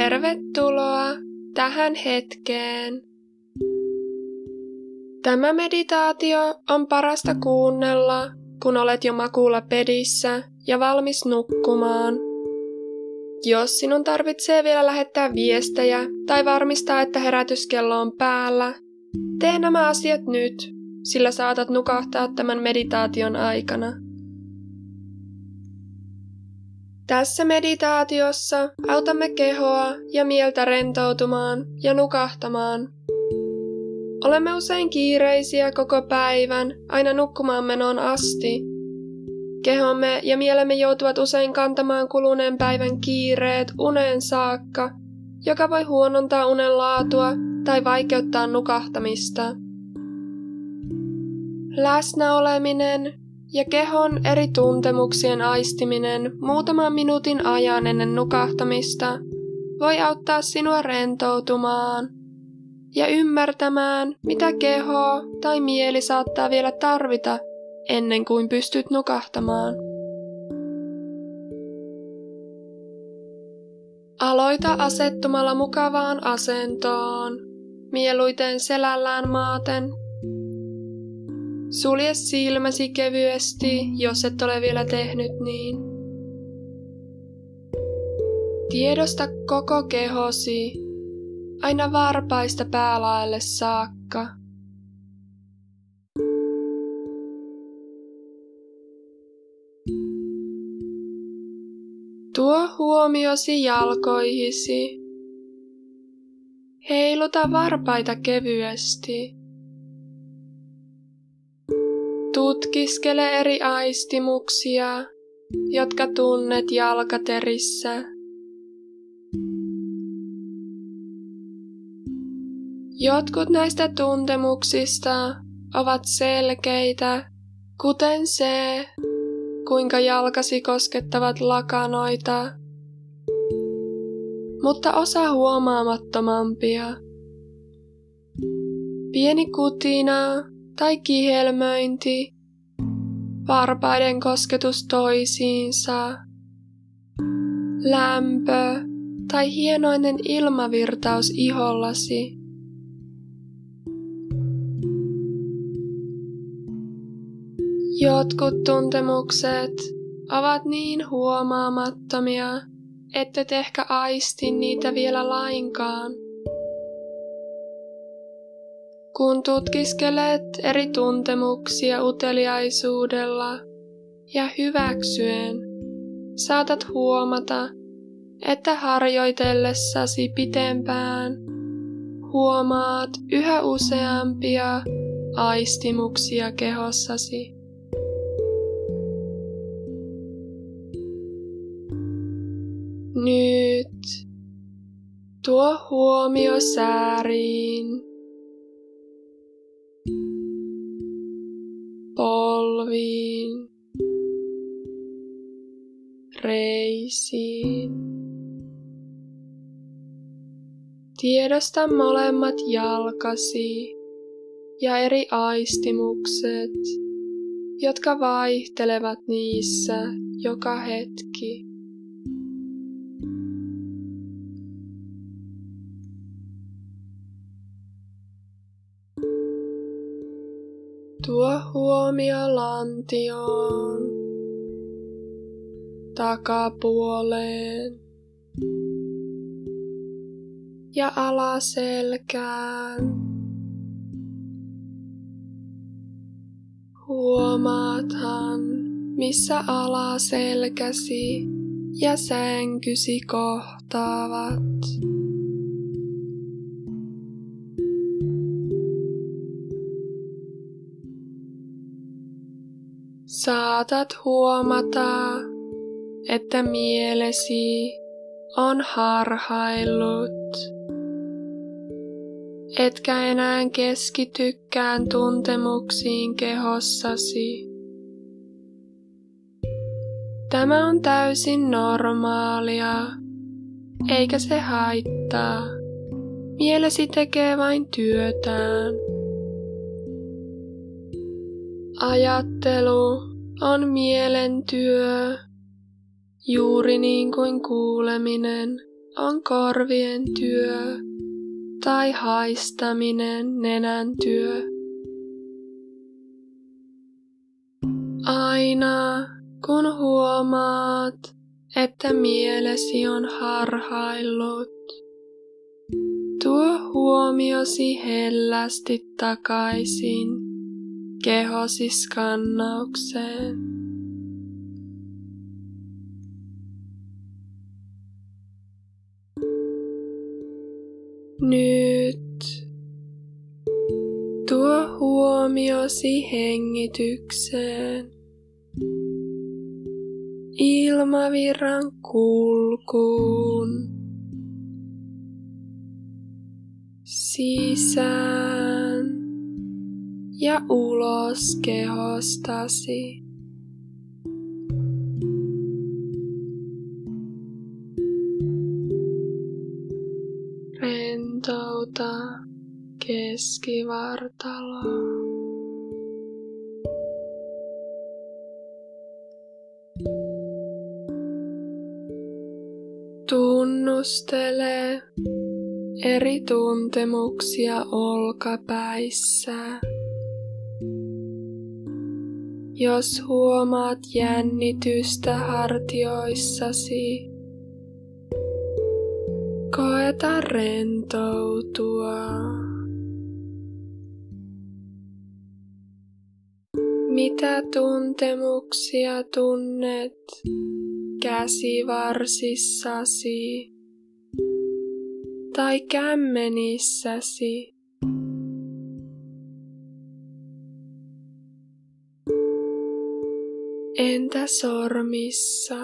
Tervetuloa tähän hetkeen. Tämä meditaatio on parasta kuunnella, kun olet jo makuulla pedissä ja valmis nukkumaan. Jos sinun tarvitsee vielä lähettää viestejä tai varmistaa, että herätyskello on päällä, tee nämä asiat nyt, sillä saatat nukahtaa tämän meditaation aikana. Tässä meditaatiossa autamme kehoa ja mieltä rentoutumaan ja nukahtamaan. Olemme usein kiireisiä koko päivän aina nukkumaan menoon asti. Kehomme ja mielemme joutuvat usein kantamaan kuluneen päivän kiireet uneen saakka, joka voi huonontaa unen laatua tai vaikeuttaa nukahtamista. Läsnäoleminen ja kehon eri tuntemuksien aistiminen muutaman minuutin ajan ennen nukahtamista voi auttaa sinua rentoutumaan ja ymmärtämään, mitä keho tai mieli saattaa vielä tarvita ennen kuin pystyt nukahtamaan. Aloita asettumalla mukavaan asentoon, mieluiten selällään maaten Sulje silmäsi kevyesti, jos et ole vielä tehnyt niin. Tiedosta koko kehosi, aina varpaista päälaelle saakka. Tuo huomiosi jalkoihisi. Heiluta varpaita kevyesti. Tutkiskele eri aistimuksia, jotka tunnet jalkaterissä. Jotkut näistä tuntemuksista ovat selkeitä, kuten se, kuinka jalkasi koskettavat lakanoita, mutta osa huomaamattomampia. Pieni kutina tai kihelmöinti, varpaiden kosketus toisiinsa, lämpö tai hienoinen ilmavirtaus ihollasi. Jotkut tuntemukset ovat niin huomaamattomia, et ehkä aisti niitä vielä lainkaan. Kun tutkiskelet eri tuntemuksia uteliaisuudella ja hyväksyen, saatat huomata, että harjoitellessasi pitempään huomaat yhä useampia aistimuksia kehossasi. Nyt tuo huomio sääriin reisiin. Tiedosta molemmat jalkasi ja eri aistimukset, jotka vaihtelevat niissä joka hetki. Tuo huomio lantioon, takapuoleen ja alaselkään. Huomaathan, missä alaselkäsi ja sänkysi kohtaavat. Saatat huomata, että mielesi on harhaillut, etkä enää keskitykään tuntemuksiin kehossasi. Tämä on täysin normaalia, eikä se haittaa. Mielesi tekee vain työtään. Ajattelu on mielen työ, juuri niin kuin kuuleminen on korvien työ tai haistaminen nenän työ. Aina kun huomaat, että mielesi on harhaillut, tuo huomiosi hellästi takaisin kehosi skannaukseen. Nyt. Tuo huomiosi hengitykseen, ilmavirran kulkuun, sisään. Ja ulos kehostasi. Rentouta keskivartaloa. Tunnustele eri tuntemuksia olkapäissä. Jos huomaat jännitystä hartioissasi, Koeta rentoutua. Mitä tuntemuksia tunnet käsivarsissasi tai kämmenissäsi? Entä sormissa?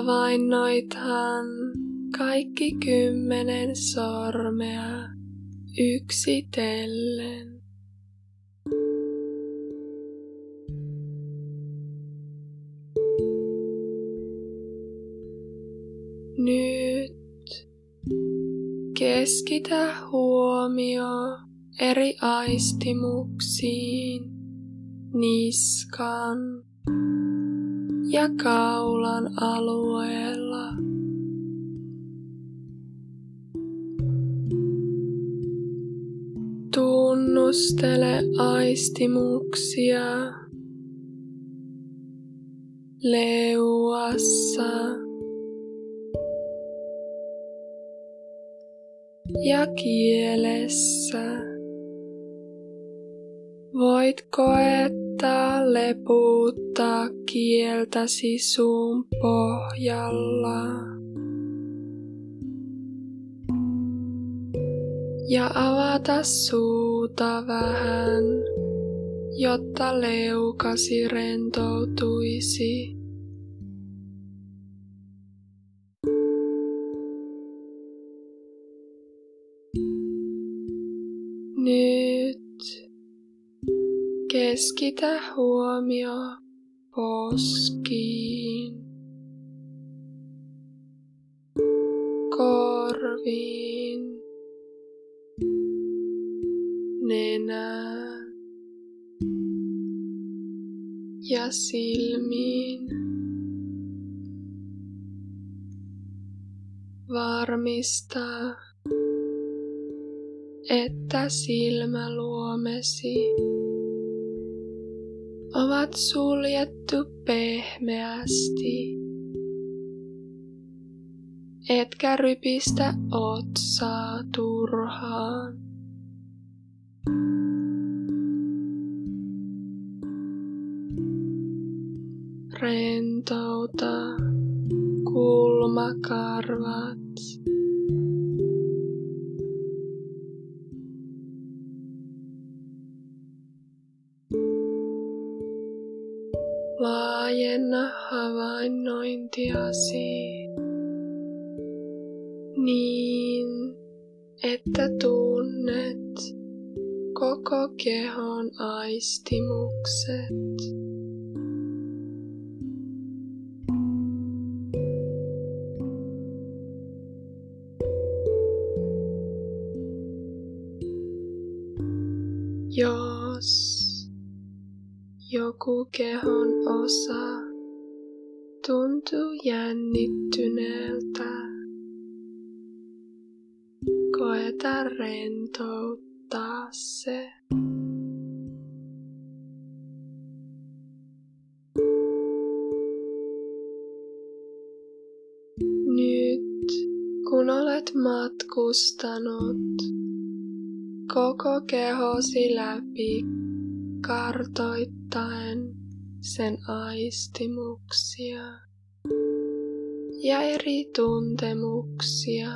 Havainnoithan kaikki kymmenen sormea yksitellen. Nyt keskitä huomio eri aistimuksiin, niskan, ja kaulan alueella. Tunnustele aistimuksia leuassa ja kielessä. Voit koettaa lepuuttaa kieltäsi suun pohjalla. Ja avata suuta vähän, jotta leukasi rentoutuisi. Nyt Keskitä huomio poskiin, korviin, nenään ja silmiin. Varmista, että silmäluomesi ovat suljettu pehmeästi. Etkä rypistä otsaa turhaan. Rentouta kulmakarvat. Havainnointiasi niin, että tunnet koko kehon aistimukset. Jos joku kehon osa tuntuu jännittyneeltä. Koeta rentouttaa se. Nyt kun olet matkustanut koko kehosi läpi kartoittaen sen aistimuksia ja eri tuntemuksia.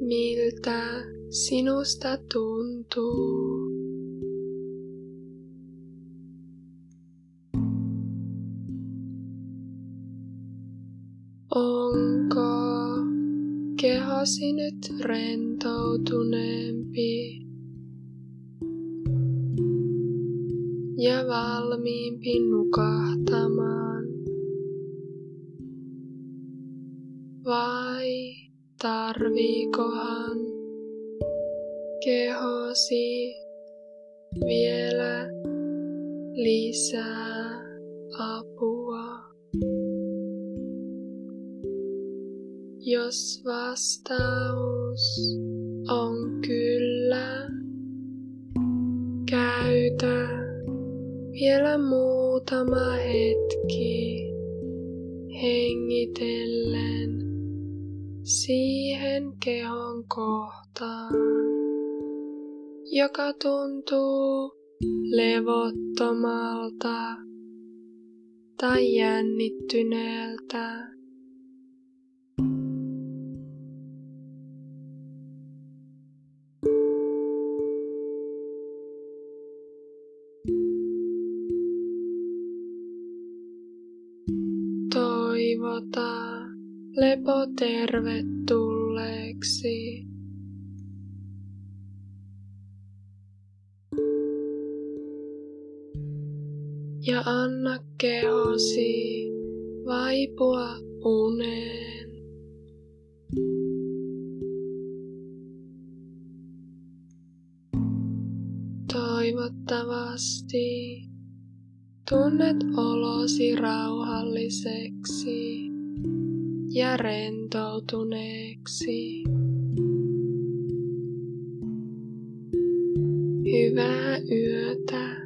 Miltä sinusta tuntuu? Onko kehosi nyt rentoutuneempi? Ja valmiimpi nukahtamaan. Vai tarviikohan kehosi vielä lisää apua? Jos vastaus on kyllä, käytä vielä muutama hetki hengitellen siihen kehon kohtaan, joka tuntuu levottomalta tai jännittyneeltä. Toivota lepo tervetulleeksi. Ja anna kehosi vaipua uneen. Toivottavasti Tunnet olosi rauhalliseksi ja rentoutuneeksi. Hyvää yötä.